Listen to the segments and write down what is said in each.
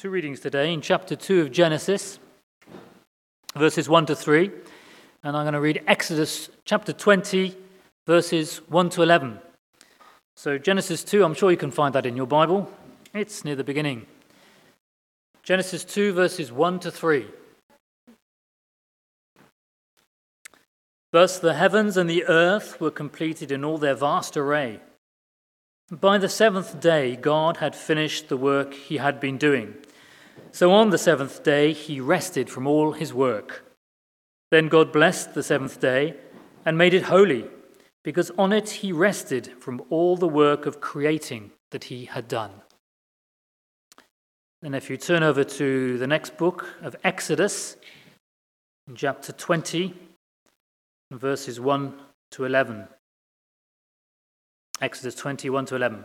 Two readings today in chapter 2 of Genesis, verses 1 to 3. And I'm going to read Exodus chapter 20, verses 1 to 11. So, Genesis 2, I'm sure you can find that in your Bible. It's near the beginning. Genesis 2, verses 1 to 3. Thus the heavens and the earth were completed in all their vast array. By the seventh day, God had finished the work he had been doing so on the seventh day, he rested from all his work. Then God blessed the seventh day and made it holy, because on it he rested from all the work of creating that he had done. Then, if you turn over to the next book of Exodus, chapter 20, verses 1 to 11. Exodus 21 to 11.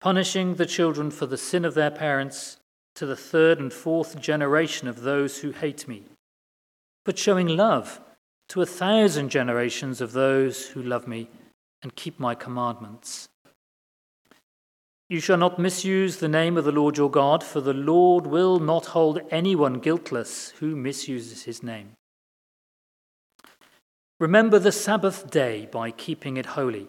punishing the children for the sin of their parents to the third and fourth generation of those who hate me, but showing love to a thousand generations of those who love me and keep my commandments. You shall not misuse the name of the Lord your God, for the Lord will not hold anyone guiltless who misuses his name. Remember the Sabbath day by keeping it holy.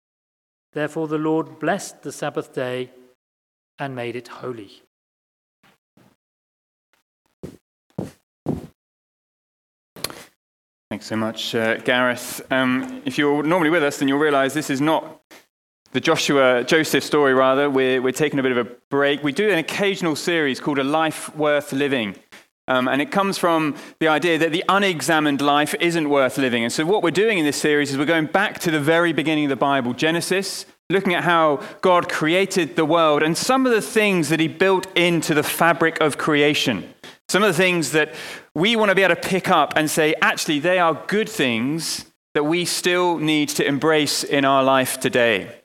Therefore, the Lord blessed the Sabbath day and made it holy. Thanks so much, uh, Gareth. Um, if you're normally with us, then you'll realize this is not the Joshua, Joseph story, rather. We're, we're taking a bit of a break. We do an occasional series called A Life Worth Living. Um, and it comes from the idea that the unexamined life isn't worth living. And so, what we're doing in this series is we're going back to the very beginning of the Bible, Genesis, looking at how God created the world and some of the things that He built into the fabric of creation. Some of the things that we want to be able to pick up and say, actually, they are good things that we still need to embrace in our life today.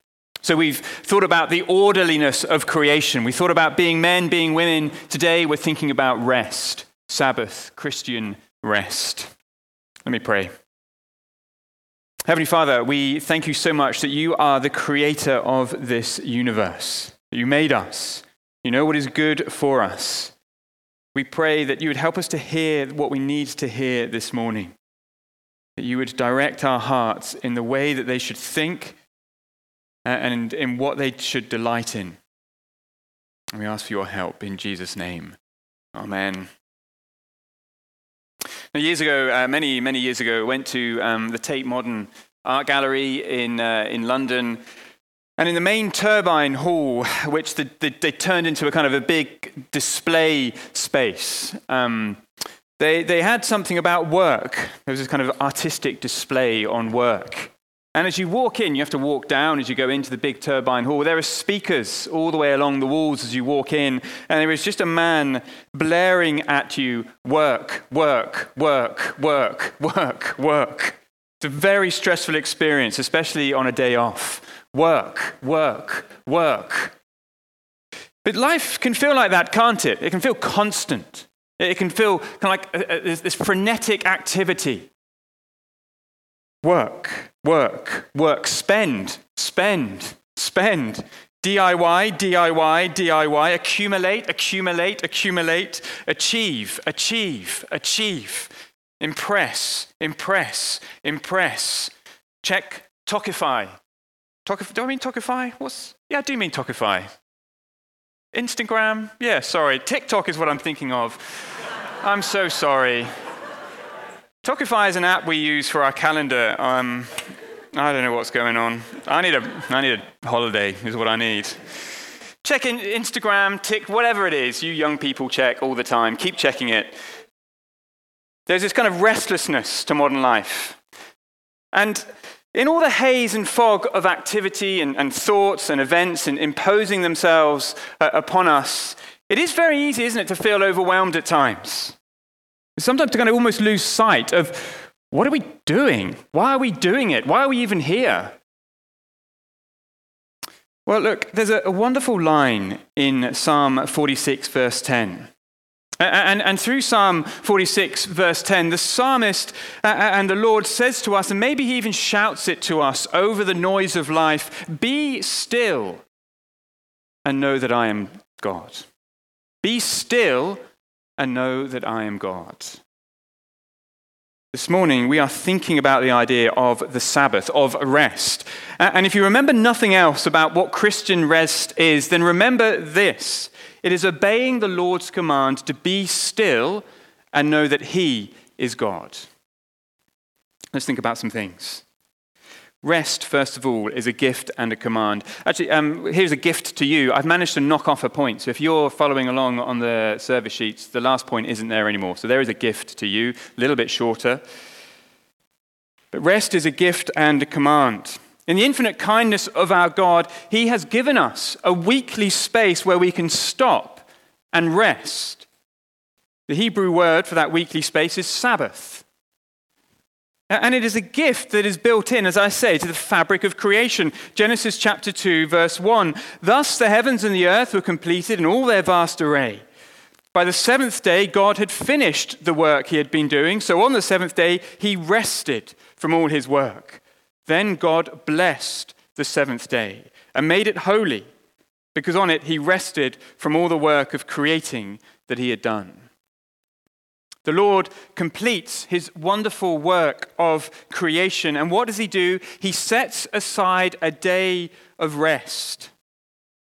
So we've thought about the orderliness of creation. We thought about being men, being women. Today we're thinking about rest. Sabbath, Christian rest. Let me pray. Heavenly Father, we thank you so much that you are the creator of this universe. You made us. You know what is good for us. We pray that you would help us to hear what we need to hear this morning. That you would direct our hearts in the way that they should think and in what they should delight in. And we ask for your help in Jesus' name. Amen. Now, years ago, uh, many, many years ago, I went to um, the Tate Modern Art Gallery in, uh, in London. And in the main turbine hall, which the, the, they turned into a kind of a big display space, um, they, they had something about work. There was this kind of artistic display on work. And as you walk in, you have to walk down as you go into the big turbine hall. There are speakers all the way along the walls as you walk in, and there is just a man blaring at you work, work, work, work, work, work. It's a very stressful experience, especially on a day off. Work, work, work. But life can feel like that, can't it? It can feel constant. It can feel kind of like uh, uh, a, a, this frenetic activity. Work, work, work, spend, spend, spend. DIY, DIY, DIY, accumulate, accumulate, accumulate, achieve, achieve, achieve, impress, impress, impress. Check. Talkify, do I mean talkify? What's, yeah, I do mean talkify. Instagram? Yeah, sorry. TikTok is what I'm thinking of. I'm so sorry. Talkify is an app we use for our calendar. Um, I don't know what's going on. I need a, I need a holiday, is what I need. Check in Instagram, Tik, whatever it is, you young people check all the time. Keep checking it. There's this kind of restlessness to modern life. And in all the haze and fog of activity and, and thoughts and events and imposing themselves uh, upon us, it is very easy, isn't it, to feel overwhelmed at times. Sometimes to kind of almost lose sight of what are we doing? Why are we doing it? Why are we even here? Well, look, there's a, wonderful line in Psalm 46, verse 10. And, and, through Psalm 46, verse 10, the psalmist and the Lord says to us, and maybe he even shouts it to us over the noise of life Be still and know that I am God. Be still and know that I am God. This morning, we are thinking about the idea of the Sabbath, of rest. And if you remember nothing else about what Christian rest is, then remember this it is obeying the Lord's command to be still and know that He is God. Let's think about some things. Rest, first of all, is a gift and a command. Actually, um, here's a gift to you. I've managed to knock off a point. So if you're following along on the service sheets, the last point isn't there anymore. So there is a gift to you, a little bit shorter. But rest is a gift and a command. In the infinite kindness of our God, He has given us a weekly space where we can stop and rest. The Hebrew word for that weekly space is Sabbath. And it is a gift that is built in, as I say, to the fabric of creation. Genesis chapter 2, verse 1. Thus the heavens and the earth were completed in all their vast array. By the seventh day, God had finished the work he had been doing. So on the seventh day, he rested from all his work. Then God blessed the seventh day and made it holy, because on it he rested from all the work of creating that he had done. The Lord completes his wonderful work of creation. And what does he do? He sets aside a day of rest.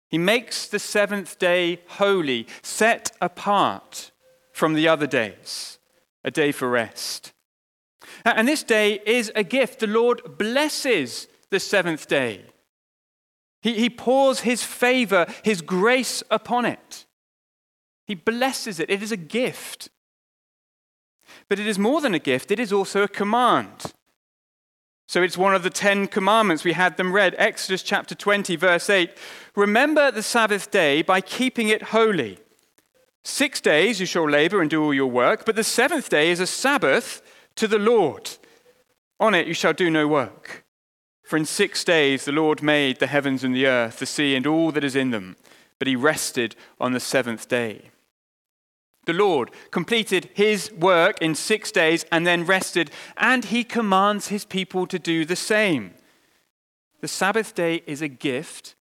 He makes the seventh day holy, set apart from the other days, a day for rest. And this day is a gift. The Lord blesses the seventh day. He, he pours his favor, his grace upon it. He blesses it. It is a gift. But it is more than a gift, it is also a command. So it's one of the Ten Commandments. We had them read. Exodus chapter 20, verse 8. Remember the Sabbath day by keeping it holy. Six days you shall labor and do all your work, but the seventh day is a Sabbath to the Lord. On it you shall do no work. For in six days the Lord made the heavens and the earth, the sea, and all that is in them, but he rested on the seventh day. The Lord completed his work in six days and then rested, and he commands his people to do the same. The Sabbath day is a gift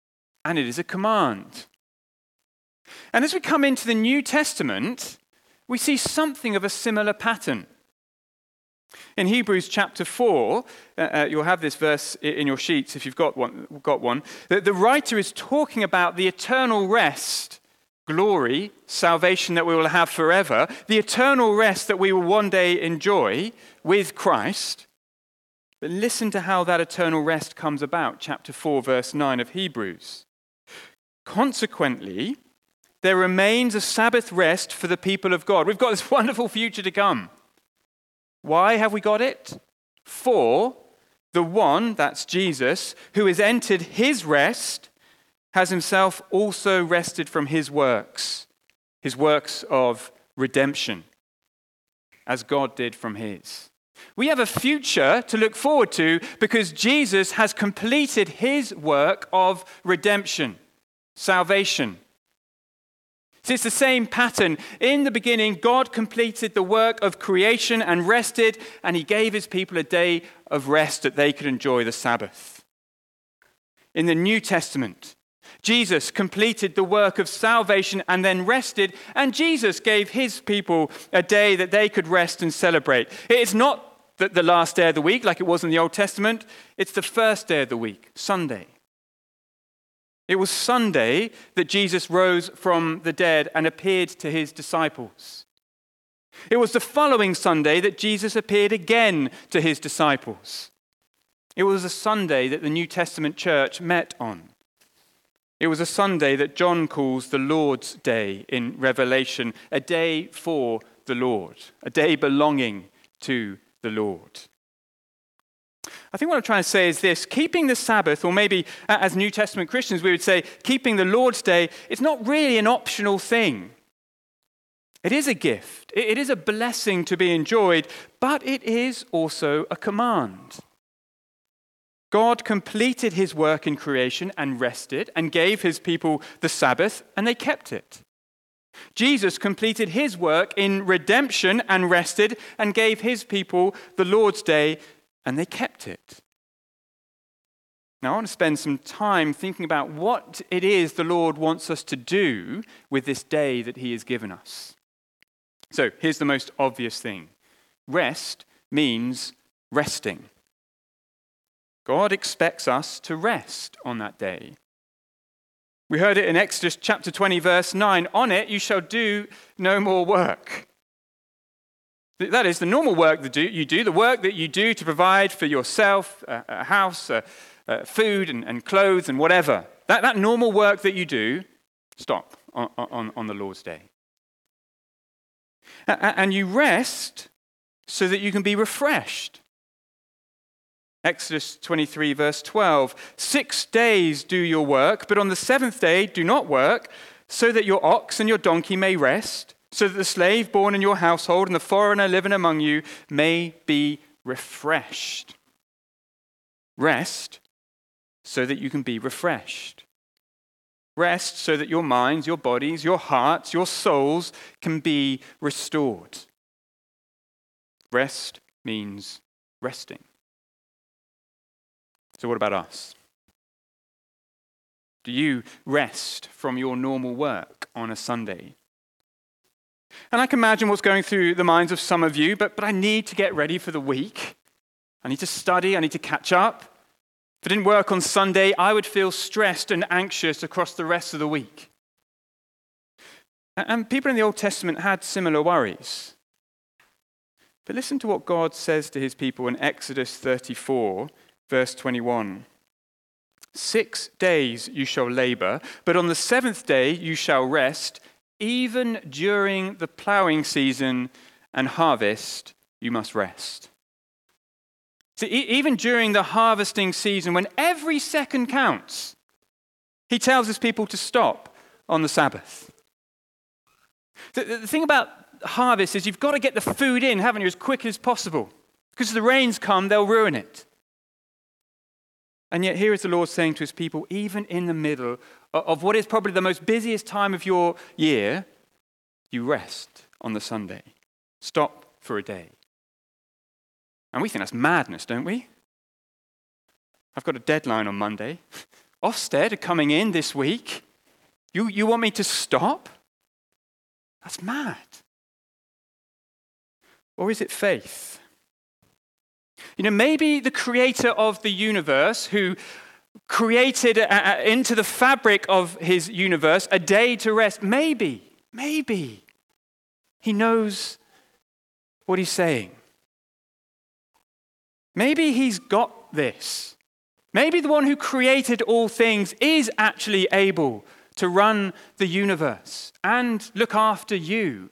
and it is a command. And as we come into the New Testament, we see something of a similar pattern. In Hebrews chapter 4, uh, uh, you'll have this verse in your sheets if you've got one. Got one the, the writer is talking about the eternal rest glory, salvation that we will have forever, the eternal rest that we will one day enjoy with Christ. But listen to how that eternal rest comes about, chapter 4, verse 9 of Hebrews. Consequently, there remains a Sabbath rest for the people of God. We've got this wonderful future to come. Why have we got it? For the one, that's Jesus, who has entered his rest has himself also rested from his works, his works of redemption, as God did from his. We have a future to look forward to because Jesus has completed his work of redemption, salvation. See, it's the same pattern. In the beginning, God completed the work of creation and rested, and he gave his people a day of rest that they could enjoy the Sabbath. In the New Testament, Jesus completed the work of salvation and then rested, and Jesus gave his people a day that they could rest and celebrate. It's not the last day of the week like it was in the Old Testament, it's the first day of the week, Sunday. It was Sunday that Jesus rose from the dead and appeared to his disciples. It was the following Sunday that Jesus appeared again to his disciples. It was a Sunday that the New Testament church met on. It was a Sunday that John calls the Lord's Day in Revelation, a day for the Lord, a day belonging to the Lord. I think what I'm trying to say is this keeping the Sabbath, or maybe uh, as New Testament Christians, we would say keeping the Lord's Day, it's not really an optional thing. It is a gift, it is a blessing to be enjoyed, but it is also a command. God completed his work in creation and rested and gave his people the Sabbath, and they kept it. Jesus completed his work in redemption and rested and gave his people the Lord's Day and they kept it. Now, I want to spend some time thinking about what it is the Lord wants us to do with this day that He has given us. So, here's the most obvious thing rest means resting. God expects us to rest on that day. We heard it in Exodus chapter 20, verse 9 On it you shall do no more work. That is the normal work that you do, the work that you do to provide for yourself a, house, food, and, and, clothes, and whatever. That, that normal work that you do, stop on, on, on the Lord's day. And you rest so that you can be refreshed. Exodus 23, verse 12. Six days do your work, but on the seventh day do not work, so that your ox and your donkey may rest so that the slave born in your household and the foreigner living among you may be refreshed. Rest so that you can be refreshed. Rest so that your minds, your bodies, your hearts, your souls can be restored. Rest means resting. So, what about us? Do you rest from your normal work on a Sunday? And I can imagine what's going through the minds of some of you, but, but I need to get ready for the week. I need to study, I need to catch up. If I didn't work on Sunday, I would feel stressed and anxious across the rest of the week. And people in the Old Testament had similar worries. But listen to what God says to his people in Exodus 34, verse 21. Six days you shall labor, but on the seventh day you shall rest even during the plowing season and harvest, you must rest. So, even during the harvesting season, when every second counts, he tells his people to stop on the Sabbath. The, the thing about harvest is you've got to get the food in, haven't you, as quick as possible. Because if the rains come, they'll ruin it. And yet, here is the Lord saying to his people, even in the middle of what is probably the most busiest time of your year, you rest on the Sunday. Stop for a day. And we think that's madness, don't we? I've got a deadline on Monday. Ofsted are coming in this week. You, you want me to stop? That's mad. Or is it faith? You know, maybe the creator of the universe, who created uh, uh, into the fabric of his universe a day to rest, maybe, maybe he knows what he's saying. Maybe he's got this. Maybe the one who created all things is actually able to run the universe and look after you,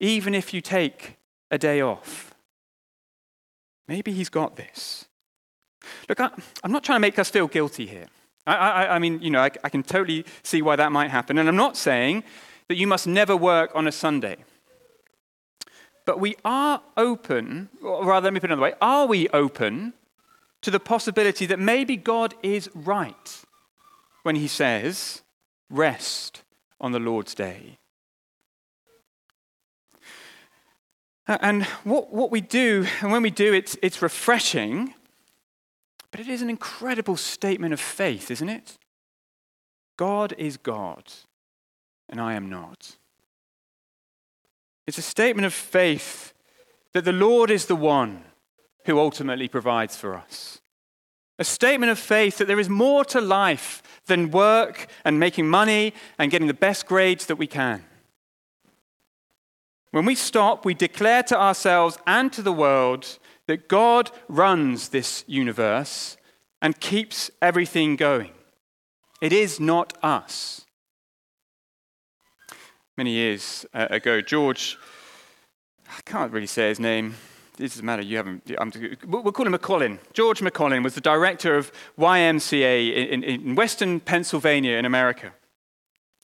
even if you take a day off. Maybe he's got this. Look, I, am not trying to make us feel guilty here. I, I, I mean, you know, I, I can totally see why that might happen. And I'm not saying that you must never work on a Sunday. But we are open, or rather, let me put it another way are we open to the possibility that maybe God is right when he says, rest on the Lord's day? And what, what we do, and when we do, it's, it's refreshing, but it is an incredible statement of faith, isn't it? God is God, and I am not. It's a statement of faith that the Lord is the one who ultimately provides for us. A statement of faith that there is more to life than work and making money and getting the best grades that we can. When we stop, we declare to ourselves and to the world that God runs this universe and keeps everything going. It is not us. Many years uh, ago, George, I can't really say his name. It doesn't matter, you haven't. I'm, we'll call him McCollin. George McCollin was the director of YMCA in, in Western Pennsylvania in America.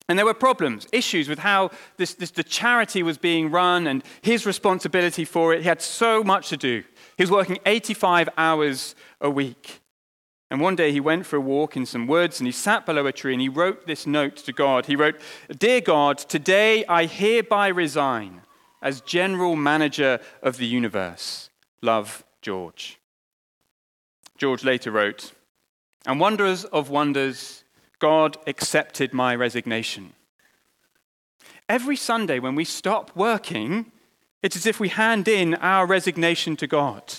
And there were problems, issues with how this, this, the charity was being run and his responsibility for it. He had so much to do. He was working 85 hours a week. And one day he went for a walk in some woods and he sat below a tree and he wrote this note to God. He wrote, Dear God, today I hereby resign as general manager of the universe. Love, George. George later wrote, And wonders of wonders, God accepted my resignation. Every Sunday when we stop working, it's as if we hand in our resignation to God.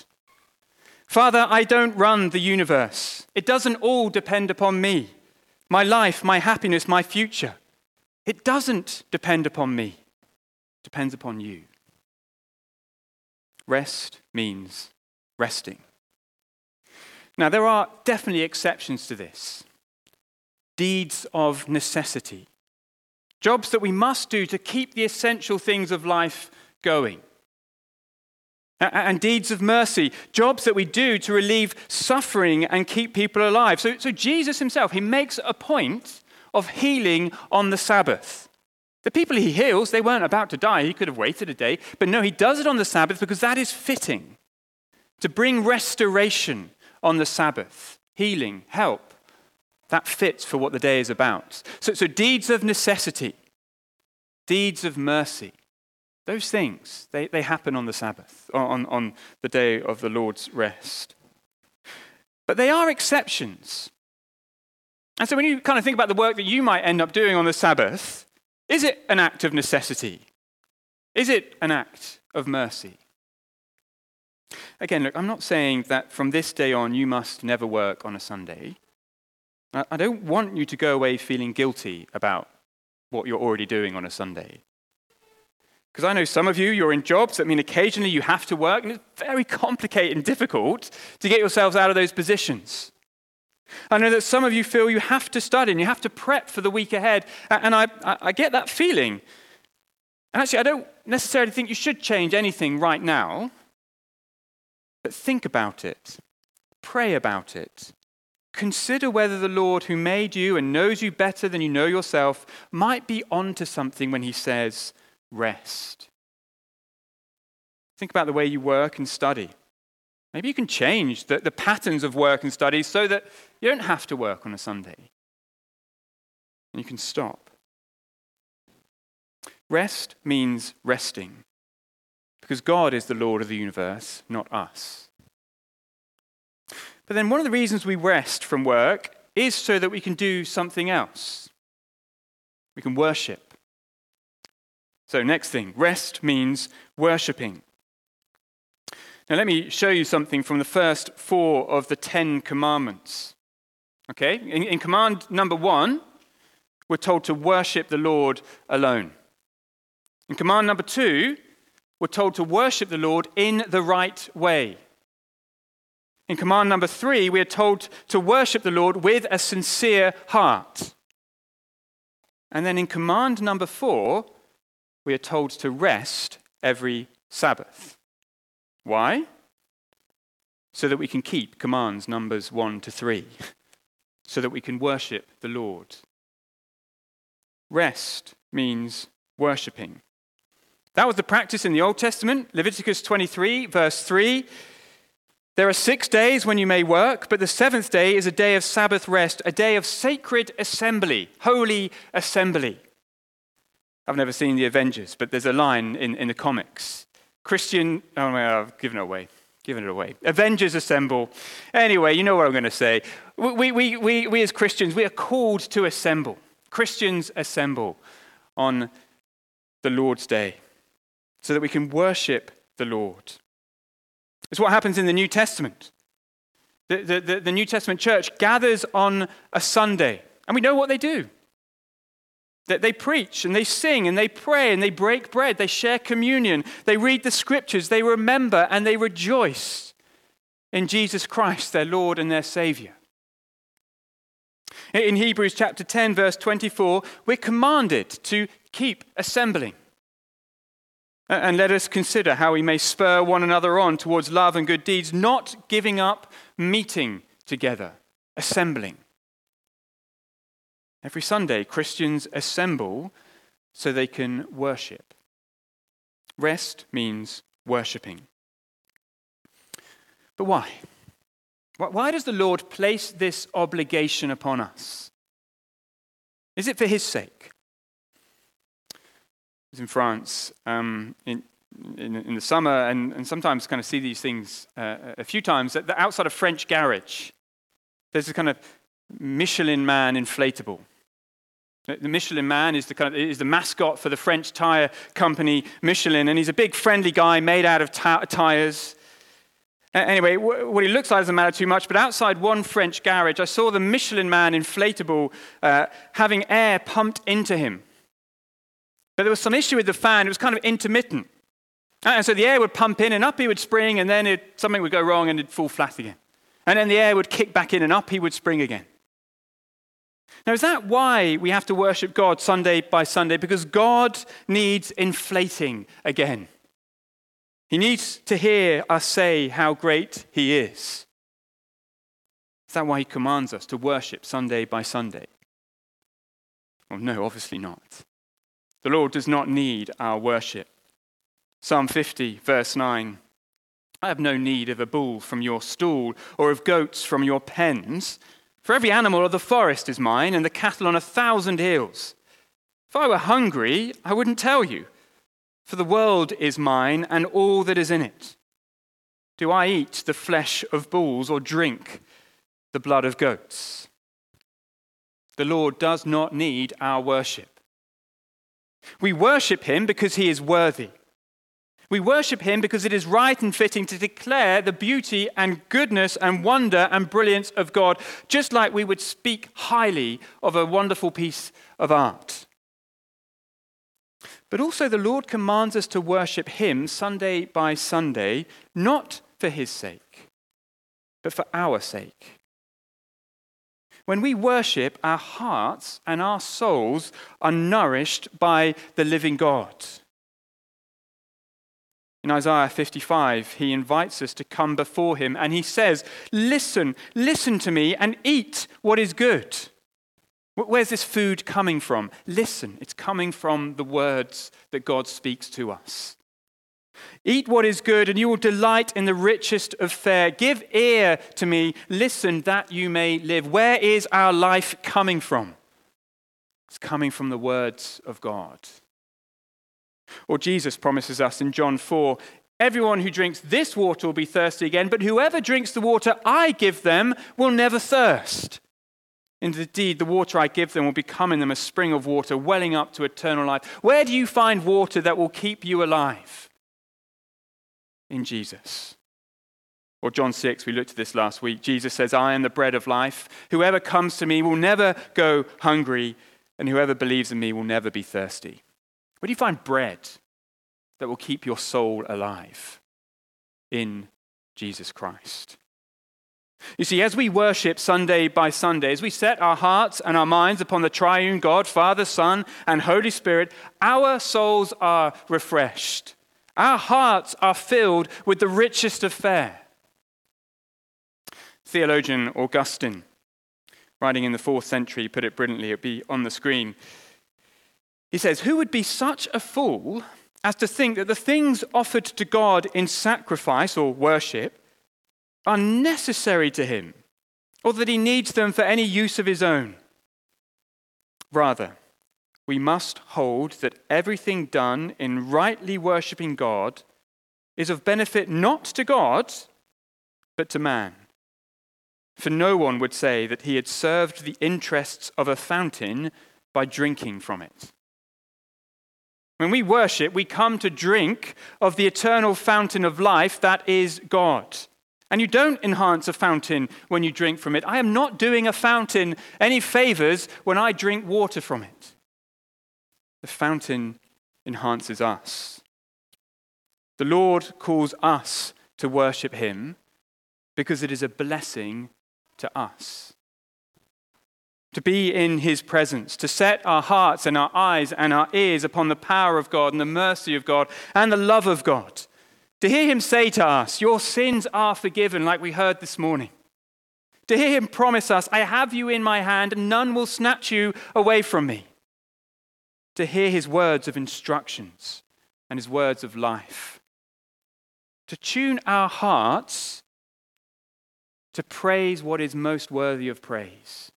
Father, I don't run the universe. It doesn't all depend upon me. My life, my happiness, my future. It doesn't depend upon me. It depends upon you. Rest means resting. Now, there are definitely exceptions to this deeds of necessity, jobs that we must do to keep the essential things of life going. And deeds of mercy, jobs that we do to relieve suffering and keep people alive. So, so Jesus himself, he makes a point of healing on the Sabbath. The people he heals, they weren't about to die. He could have waited a day. But no, he does it on the Sabbath because that is fitting to bring restoration on the Sabbath, healing, help. That fits for what the day is about. So, so deeds of necessity, deeds of mercy, those things, they, they happen on the Sabbath, on, on the day of the Lord's rest. But they are exceptions. And so when you kind of think about the work that you might end up doing on the Sabbath, is it an act of necessity? Is it an act of mercy? Again, look, I'm not saying that from this day on you must never work on a Sunday. I don't want you to go away feeling guilty about what you're already doing on a Sunday. Because I know some of you, you're in jobs that mean occasionally you have to work, and it's very complicated and difficult to get yourselves out of those positions. I know that some of you feel you have to study and you have to prep for the week ahead, and I, I get that feeling. And actually, I don't necessarily think you should change anything right now, but think about it, pray about it, Consider whether the Lord, who made you and knows you better than you know yourself, might be onto something when he says, rest. Think about the way you work and study. Maybe you can change the, the patterns of work and study so that you don't have to work on a Sunday. And you can stop. Rest means resting because God is the Lord of the universe, not us. But then one of the reasons we rest from work is so that we can do something else. We can worship. So, next thing rest means worshipping. Now, let me show you something from the first four of the Ten Commandments. Okay? In, in command number one, we're told to worship the Lord alone. In command number two, we're told to worship the Lord in the right way. In command number three, we are told to worship the Lord with a sincere heart. And then in command number four, we are told to rest every Sabbath. Why? So that we can keep commands numbers one to three, so that we can worship the Lord. Rest means worshipping. That was the practice in the Old Testament. Leviticus 23, verse 3 there are six days when you may work, but the seventh day is a day of Sabbath rest, a day of sacred assembly, holy assembly. I've never seen the Avengers, but there's a line in, in the comics. Christian, oh, I've given it away. Given it away. Avengers assemble. Anyway, you know what I'm going to say. We, we, we, we as Christians, we are called to assemble. Christians assemble on the Lord's day so that we can worship the Lord. It's what happens in the New Testament. The, the, the New Testament church gathers on a Sunday, and we know what they do. That they preach and they sing and they pray and they break bread, they share communion, they read the scriptures, they remember and they rejoice in Jesus Christ, their Lord and their Savior. In Hebrews chapter 10, verse 24, we're commanded to keep assembling. And let us consider how we may spur one another on towards love and good deeds, not giving up meeting together, assembling. Every Sunday, Christians assemble so they can worship. Rest means worshipping. But why? Why does the Lord place this obligation upon us? Is it for His sake? In France um, in, in, in, the summer and, and sometimes kind of see these things uh, a few times. At the outside of French garage, there's a kind of Michelin man inflatable. The Michelin man is the, kind of, is the mascot for the French tire company Michelin, and he's a big friendly guy made out of t- tires. Anyway, what he looks like doesn't matter too much, but outside one French garage, I saw the Michelin man inflatable uh, having air pumped into him. But there was some issue with the fan, it was kind of intermittent. Uh, and so the air would pump in and up he would spring, and then it, something would go wrong and it'd fall flat again. And then the air would kick back in and up he would spring again. Now, is that why we have to worship God Sunday by Sunday? Because God needs inflating again. He needs to hear us say how great He is. Is that why He commands us to worship Sunday by Sunday? Well, no, obviously not. The Lord does not need our worship. Psalm 50, verse 9 I have no need of a bull from your stall or of goats from your pens, for every animal of the forest is mine, and the cattle on a thousand hills. If I were hungry, I wouldn't tell you for the world is mine and all that is in it. Do I eat the flesh of bulls or drink the blood of goats? The Lord does not need our worship. We worship him because he is worthy. We worship him because it is right and fitting to declare the beauty and goodness and wonder and brilliance of God, just like we would speak highly of a wonderful piece of art. But also, the Lord commands us to worship Him Sunday by Sunday, not for His sake, but for our sake. When we worship, our hearts and our souls are nourished by the living God. In Isaiah 55, he invites us to come before him and he says, Listen, listen to me and eat what is good. Where's this food coming from? Listen, it's coming from the words that God speaks to us. Eat what is good, and you will delight in the richest of fare. Give ear to me, listen that you may live. Where is our life coming from? It's coming from the words of God. Or Jesus promises us in John 4 Everyone who drinks this water will be thirsty again, but whoever drinks the water I give them will never thirst. Indeed, the water I give them will become in them a spring of water welling up to eternal life. Where do you find water that will keep you alive? In Jesus. Or John 6, we looked at this last week. Jesus says, I am the bread of life. Whoever comes to me will never go hungry, and whoever believes in me will never be thirsty. Where do you find bread that will keep your soul alive? In Jesus Christ. You see, as we worship Sunday by Sunday, as we set our hearts and our minds upon the triune God, Father, Son, and Holy Spirit, our souls are refreshed. Our hearts are filled with the richest of fare. Theologian Augustine, writing in the fourth century, put it brilliantly. It'll be on the screen. He says, Who would be such a fool as to think that the things offered to God in sacrifice or worship are necessary to him, or that he needs them for any use of his own. Rather, we must hold that everything done in rightly worshipping God is of benefit not to God, but to man. For no one would say that he had served the interests of a fountain by drinking from it. When we worship, we come to drink of the eternal fountain of life that is God And you don't enhance a fountain when you drink from it. I am not doing a fountain any favors when I drink water from it. The fountain enhances us. The Lord calls us to worship Him because it is a blessing to us. To be in His presence, to set our hearts and our eyes and our ears upon the power of God and the mercy of God and the love of God to hear him say to us, Your sins are forgiven, like we heard this morning. To hear him promise us, I have you in my hand, and none will snatch you away from me. To hear his words of instructions and his words of life. To tune our hearts to praise what is most worthy of praise.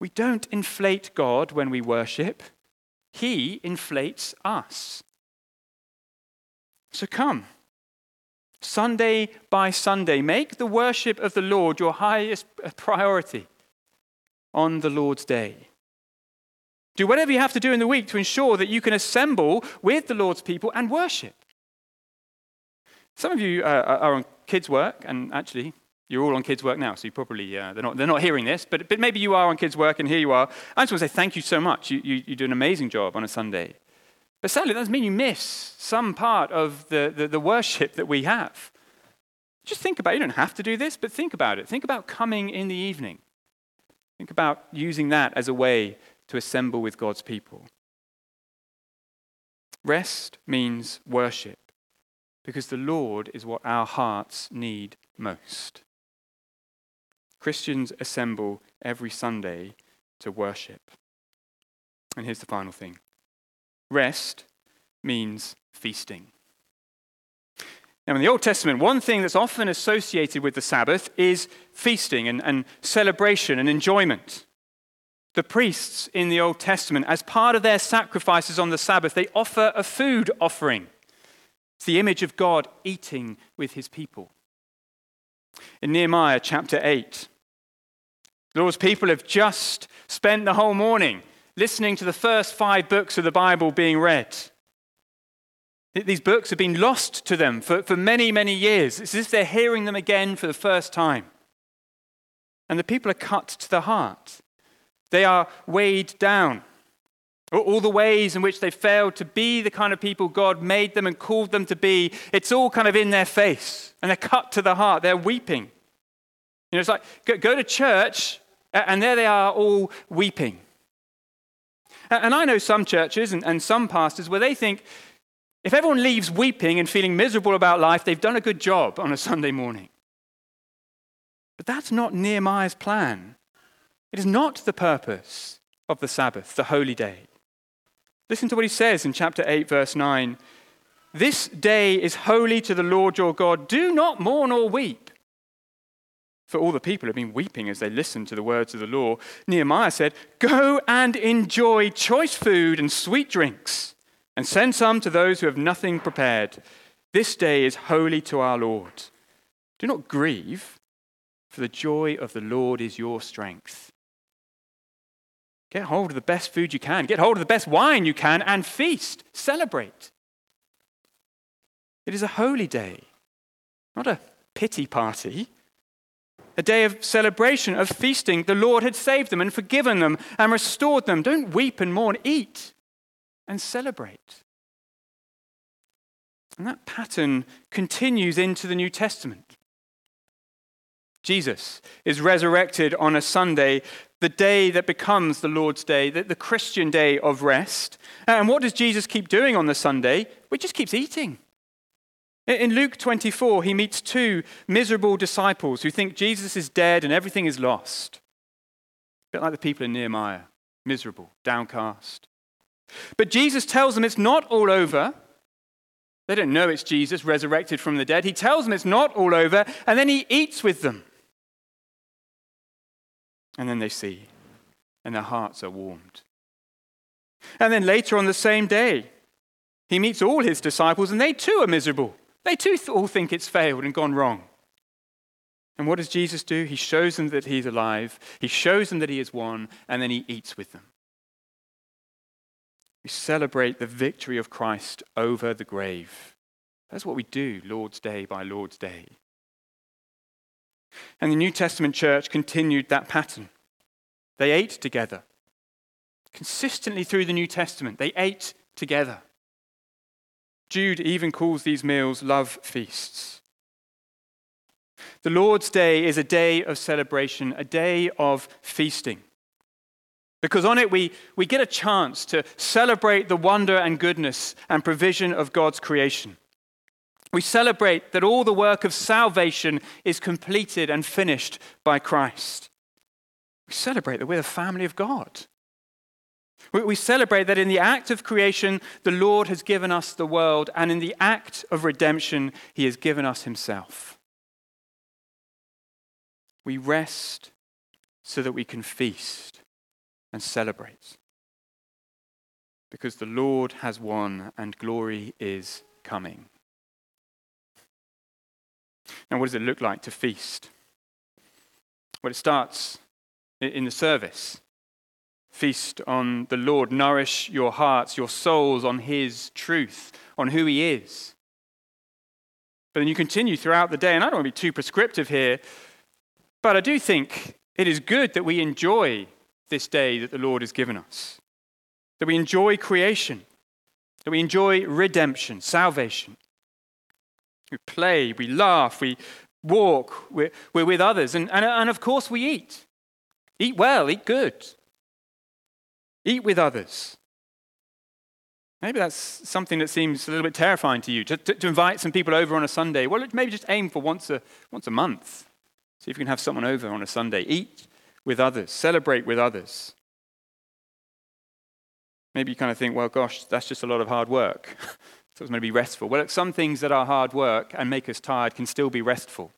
We don't inflate God when we worship, he inflates us. So come. Sunday by Sunday, make the worship of the Lord your highest priority on the Lord's day. Do whatever you have to do in the week to ensure that you can assemble with the Lord's people and worship. Some of you uh, are on kids' work, and actually, you're all on kids' work now, so you probably, uh, they're, not, they're not hearing this, but, but maybe you are on kids' work, and here you are. I just want to say thank you so much. You, you, you do an amazing job on a Sunday. But sadly, that doesn't mean you miss some part of the, the, the worship that we have. Just think about it. You don't have to do this, but think about it. Think about coming in the evening. Think about using that as a way to assemble with God's people. Rest means worship because the Lord is what our hearts need most. Christians assemble every Sunday to worship. And here's the final thing Rest means feasting. Now, in the Old Testament, one thing that's often associated with the Sabbath is feasting and, and, celebration and enjoyment. The priests in the Old Testament, as part of their sacrifices on the Sabbath, they offer a food offering. It's the image of God eating with his people. In Nehemiah chapter 8, the Lord's people have just spent the whole morning listening to the first five books of the Bible being read. These books have been lost to them for, for many, many years. It's as if they're hearing them again for the first time. And the people are cut to the heart. They are weighed down. All the ways in which they failed to be the kind of people God made them and called them to be, it's all kind of in their face. And they're cut to the heart. They're weeping. You know, it's like go, to church, and there they are all weeping. And I know some churches and some pastors where they think if everyone leaves weeping and feeling miserable about life, they've done a good job on a Sunday morning. But that's not Nehemiah's plan. It is not the purpose of the Sabbath, the holy day. Listen to what he says in chapter 8, verse 9. This day is holy to the Lord your God. Do not mourn or weep. For all the people had been weeping as they listened to the words of the law. Nehemiah said, Go and enjoy choice food and sweet drinks, and send some to those who have nothing prepared. This day is holy to our Lord. Do not grieve, for the joy of the Lord is your strength. Get hold of the best food you can, get hold of the best wine you can, and feast, celebrate. It is a holy day, not a pity party a day of celebration, of feasting. The Lord had saved them and forgiven them and restored them. Don't weep and mourn, eat and celebrate. And that pattern continues into the New Testament. Jesus is resurrected on a Sunday, the day that becomes the Lord's day, the, the Christian day of rest. And what does Jesus keep doing on the Sunday? He just keeps eating. In Luke 24, he meets two miserable disciples who think Jesus is dead and everything is lost. A bit like the people in Nehemiah miserable, downcast. But Jesus tells them it's not all over. They don't know it's Jesus resurrected from the dead. He tells them it's not all over, and then he eats with them. And then they see, and their hearts are warmed. And then later on the same day, he meets all his disciples, and they too are miserable. They too all think it's failed and gone wrong. And what does Jesus do? He shows them that he's alive, he shows them that he has won, and then he eats with them. We celebrate the victory of Christ over the grave. That's what we do, Lord's Day by Lord's Day. And the New Testament church continued that pattern. They ate together. Consistently through the New Testament, they ate together. Jude even calls these meals love feasts. The Lord's Day is a day of celebration, a day of feasting. Because on it, we, we get a chance to celebrate the wonder and goodness and provision of God's creation. We celebrate that all the work of salvation is completed and finished by Christ. We celebrate that we're the family of God. We celebrate that in the act of creation, the Lord has given us the world, and in the act of redemption, he has given us himself. We rest so that we can feast and celebrate. Because the Lord has won and glory is coming. Now, what does it look like to feast? Well, it starts in the service. Feast on the Lord, nourish your hearts, your souls on His truth, on who He is. But then you continue throughout the day, and I don't want to be too prescriptive here, but I do think it is good that we enjoy this day that the Lord has given us, that we enjoy creation, that we enjoy redemption, salvation. We play, we laugh, we walk, we're, we're with others, and, and, and of course we eat. Eat well, eat good. Eat with others. Maybe that's something that seems a little bit terrifying to you, to, to, to, invite some people over on a Sunday. Well, maybe just aim for once a, once a month. See if you can have someone over on a Sunday. Eat with others, celebrate with others. Maybe you kind of think, well, gosh, that's just a lot of hard work. so it's going to be restful. Well, some things that are hard work and make us tired can still be restful.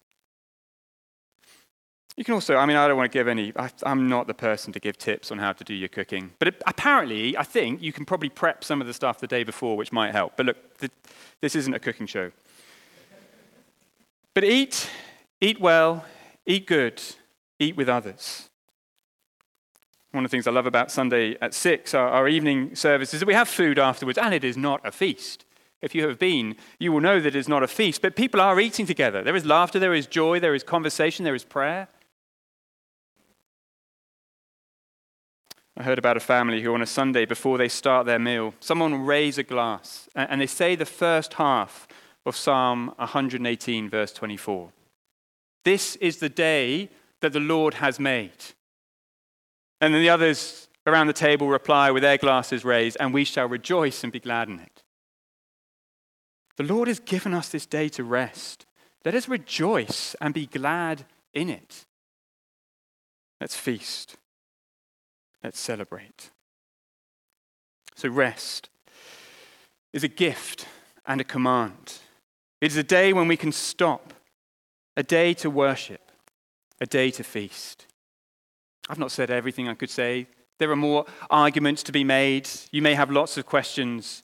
You can also, I mean, I don't want to give any, I, am not the person to give tips on how to do your cooking. But it, apparently, I think you can probably prep some of the stuff the day before, which might help. But look, th- this isn't a cooking show. But eat, eat well, eat good, eat with others. One of the things I love about Sunday at 6, our, our evening service, is that we have food afterwards, and it is not a feast. If you have been, you will know that it is not a feast, but people are eating together. There is laughter, there is joy, there is conversation, there is prayer. I heard about a family who, on a Sunday before they start their meal, someone raise a glass and they say the first half of Psalm 118, verse 24. This is the day that the Lord has made. And then the others around the table reply with their glasses raised, and we shall rejoice and be glad in it. The Lord has given us this day to rest. Let us rejoice and be glad in it. Let's feast. Let's celebrate. So, rest is a gift and a command. It is a day when we can stop, a day to worship, a day to feast. I've not said everything I could say. There are more arguments to be made. You may have lots of questions.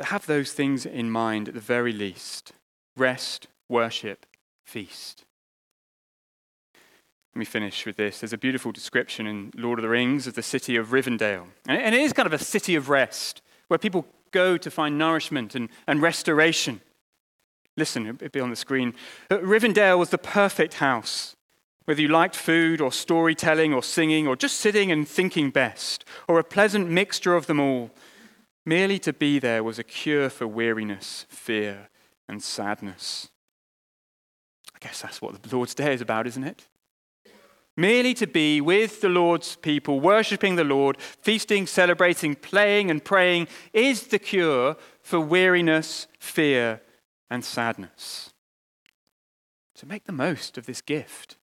But have those things in mind at the very least rest, worship, feast. Let me finish with this. There's a beautiful description in Lord of the Rings of the city of Rivendell. And it is kind of a city of rest where people go to find nourishment and, and restoration. Listen, it'll be on the screen. Rivendell was the perfect house. Whether you liked food or storytelling or singing or just sitting and thinking best, or a pleasant mixture of them all, merely to be there was a cure for weariness, fear, and sadness. I guess that's what the Lord's Day is about, isn't it? merely to be with the Lord's people, worshipping the Lord, feasting, celebrating, playing, and praying is the cure for weariness, fear, and sadness. So make the most of this gift.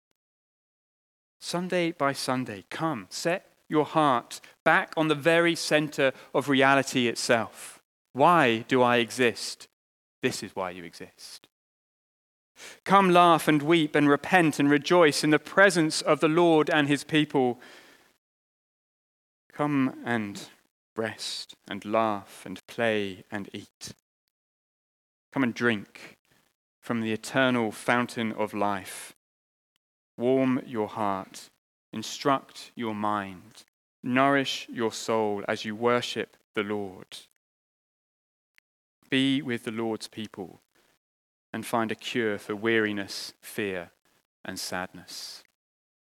Sunday by Sunday, come, set your heart back on the very center of reality itself. Why do I exist? This is why you exist. Come, laugh and weep and repent and rejoice in the presence of the Lord and his people. Come and rest and laugh and play and eat. Come and drink from the eternal fountain of life. Warm your heart, instruct your mind, nourish your soul as you worship the Lord. Be with the Lord's people and find a cure for weariness, fear, and sadness.